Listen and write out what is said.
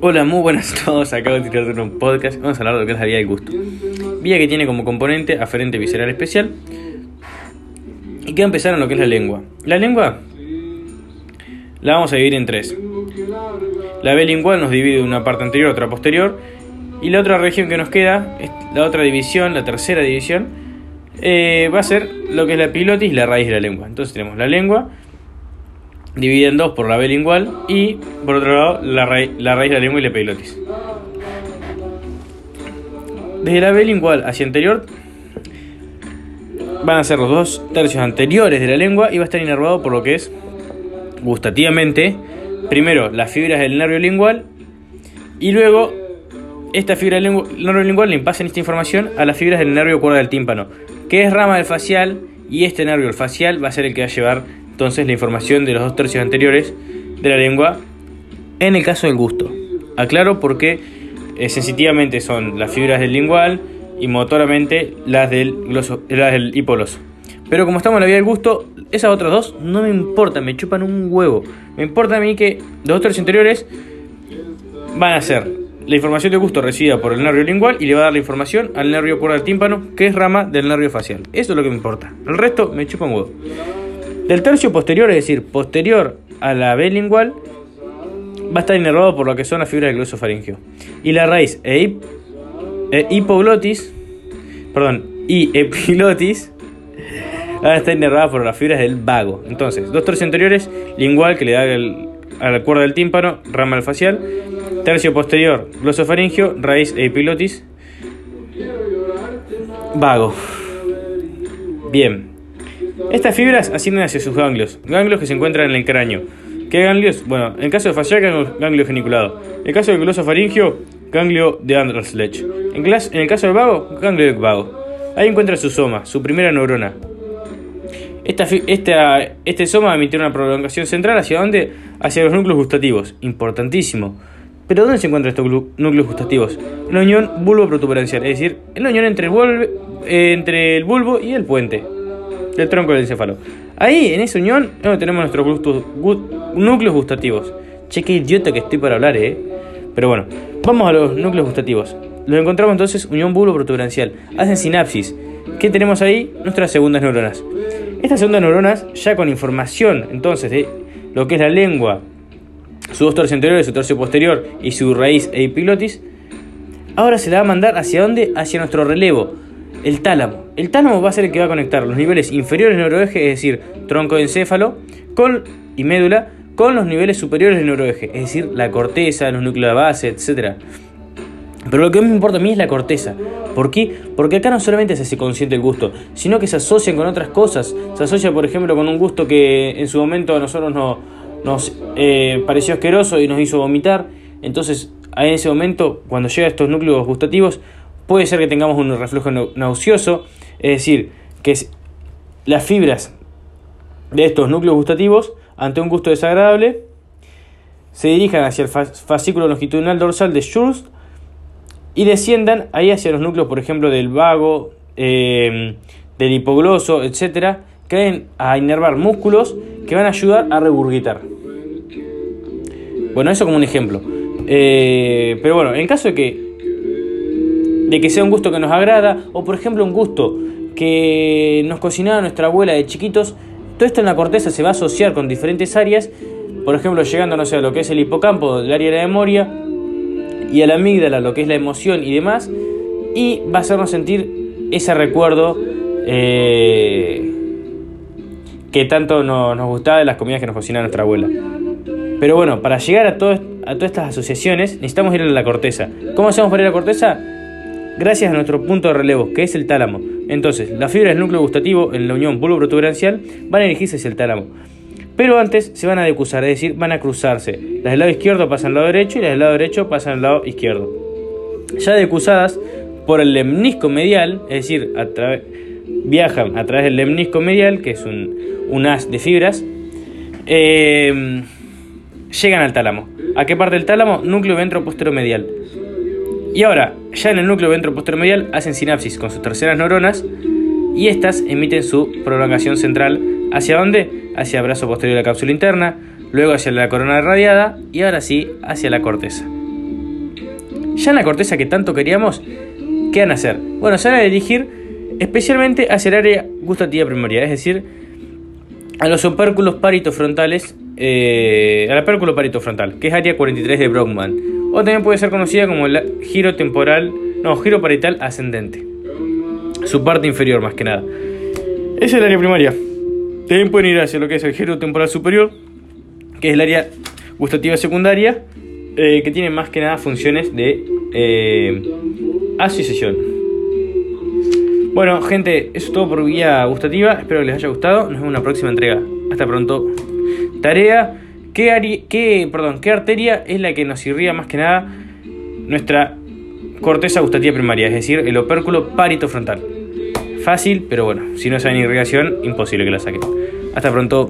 Hola, muy buenas a todos. Acabo de tirar un podcast. Vamos a hablar de lo que es la vía del gusto. Vía que tiene como componente aferente visceral especial y que va a empezar en lo que es la lengua. La lengua la vamos a dividir en tres. La vía lingual nos divide una parte anterior, otra posterior. Y la otra región que nos queda, la otra división, la tercera división, eh, va a ser lo que es la epilotis y la raíz de la lengua. Entonces tenemos la lengua dividida en dos por la B lingual y por otro lado la, raíz, la raíz de la lengua y la epilotis. Desde la B lingual hacia anterior van a ser los dos tercios anteriores de la lengua y va a estar inervado por lo que es gustativamente primero las fibras del nervio lingual y luego esta fibra del nervio lingual le pasan esta información a las fibras del nervio cuerda del tímpano, que es rama del facial y este nervio facial va a ser el que va a llevar entonces la información de los dos tercios anteriores de la lengua en el caso del gusto. Aclaro porque eh, sensitivamente son las fibras del lingual y motoramente las del, gloso. Pero como estamos en la vía del gusto, esas otras dos no me importan, me chupan un huevo. Me importa a mí que los dos tercios anteriores van a ser la información de gusto recibida por el nervio lingual y le va a dar la información al nervio cuerda del tímpano, que es rama del nervio facial. Eso es lo que me importa. El resto me chupa un huevo. Del tercio posterior, es decir, posterior a la B lingual, va a estar inervado por lo que son las fibras del glosofaringio. Y la raíz e, e hipoglotis, perdón, y epilotis, van a estar inervadas por las fibras del vago. Entonces, dos tercios anteriores, lingual que le da a la cuerda del tímpano, rama del facial. Tercio posterior, glosofaringio, raíz e epilotis, vago. Bien, estas fibras ascienden hacia sus ganglios, ganglios que se encuentran en el cráneo. ¿Qué ganglios? Bueno, en el caso de facial, ganglio geniculado. En el caso del glosofaringio, ganglio de Anderslecht. En, en el caso del vago, ganglio de vago. Ahí encuentra su soma, su primera neurona. Esta, este soma emitir una prolongación central hacia dónde? Hacia los núcleos gustativos. Importantísimo. Pero ¿dónde se encuentran estos núcleos gustativos? En la unión bulbo-protuberancial, es decir, en la unión entre el, entre el bulbo y el puente del tronco del encéfalo. Ahí, en esa unión, tenemos nuestros núcleos gustativos. Che, qué idiota que estoy para hablar, eh. Pero bueno, vamos a los núcleos gustativos. Los encontramos entonces unión bulbo-protuberancial. Hacen sinapsis. ¿Qué tenemos ahí? Nuestras segundas neuronas. Estas segundas neuronas, ya con información entonces de lo que es la lengua, su dos tercios anteriores, su tercio posterior y su raíz epiglotis, ahora se la va a mandar hacia dónde? Hacia nuestro relevo el tálamo. El tálamo va a ser el que va a conectar los niveles inferiores del neuroeje, es decir, tronco de encéfalo con, y médula, con los niveles superiores del neuroeje, es decir, la corteza, los núcleos de base, etc. Pero lo que me importa a mí es la corteza. ¿Por qué? Porque acá no solamente se hace consciente el gusto, sino que se asocian con otras cosas. Se asocia, por ejemplo, con un gusto que en su momento a nosotros no, nos eh, pareció asqueroso y nos hizo vomitar. Entonces, en ese momento, cuando llega a estos núcleos gustativos, Puede ser que tengamos un reflujo nauseoso, es decir, que las fibras de estos núcleos gustativos, ante un gusto desagradable, se dirijan hacia el fascículo longitudinal dorsal de Schurz y desciendan ahí hacia los núcleos, por ejemplo, del vago, em, del hipogloso, etcétera, que a inervar músculos que van a ayudar a regurgitar. Bueno, eso como un ejemplo. Eh, pero bueno, en caso de que de que sea un gusto que nos agrada, o por ejemplo un gusto que nos cocinaba nuestra abuela de chiquitos, todo esto en la corteza se va a asociar con diferentes áreas, por ejemplo llegando no sé, a lo que es el hipocampo, el área de la memoria, y a la amígdala, lo que es la emoción y demás, y va a hacernos sentir ese recuerdo eh, que tanto nos, gustaba de las comidas que nos cocinaba nuestra abuela. Pero bueno, para llegar a, a todas estas asociaciones necesitamos ir a la corteza. ¿Cómo hacemos para ir a la corteza? Gracias a nuestro punto de relevo, que es el tálamo. Entonces, las fibras del núcleo gustativo en la unión bulbo-protuberancial van a dirigirse hacia el tálamo. Pero antes se van a decusar, es decir, van a cruzarse. Las del lado izquierdo pasan al lado derecho y las del lado derecho pasan al lado izquierdo. Ya decusadas por el lemnisco medial, es decir, viajan a través del lemnisco medial, que es un, haz de fibras, eh, llegan al tálamo. ¿A qué parte del tálamo? Núcleo medial. Y ahora, ya en el núcleo ventroposteromedial hacen sinapsis con sus terceras neuronas y estas emiten su prolongación central hacia dónde? Hacia el brazo posterior de la cápsula interna, luego hacia la corona radiada y ahora sí hacia la corteza. Ya en la corteza que tanto queríamos, ¿qué van a hacer? Bueno, se van a dirigir especialmente hacia el área gustativa primaria, es decir, a los opérculos paritofrontales, eh, al opérculo paritofrontal, que es área 43 de Brockman, o también puede ser conocida como el giro temporal, no, giro parital ascendente, su parte inferior más que nada. Es el área primaria. También pueden ir hacia lo que es el giro temporal superior, que es el área gustativa secundaria, eh, que tiene más que nada funciones de eh, asociación. Bueno, gente, eso es todo por vía gustativa. Espero que les haya gustado. Nos vemos en una próxima entrega. Hasta pronto. Tarea. ¿Qué, qué, perdón, ¿Qué arteria es la que nos irría más que nada nuestra corteza gustativa primaria? Es decir, el opérculo paritofrontal. Fácil, pero bueno, si no saben irrigación, imposible que la saquen. Hasta pronto.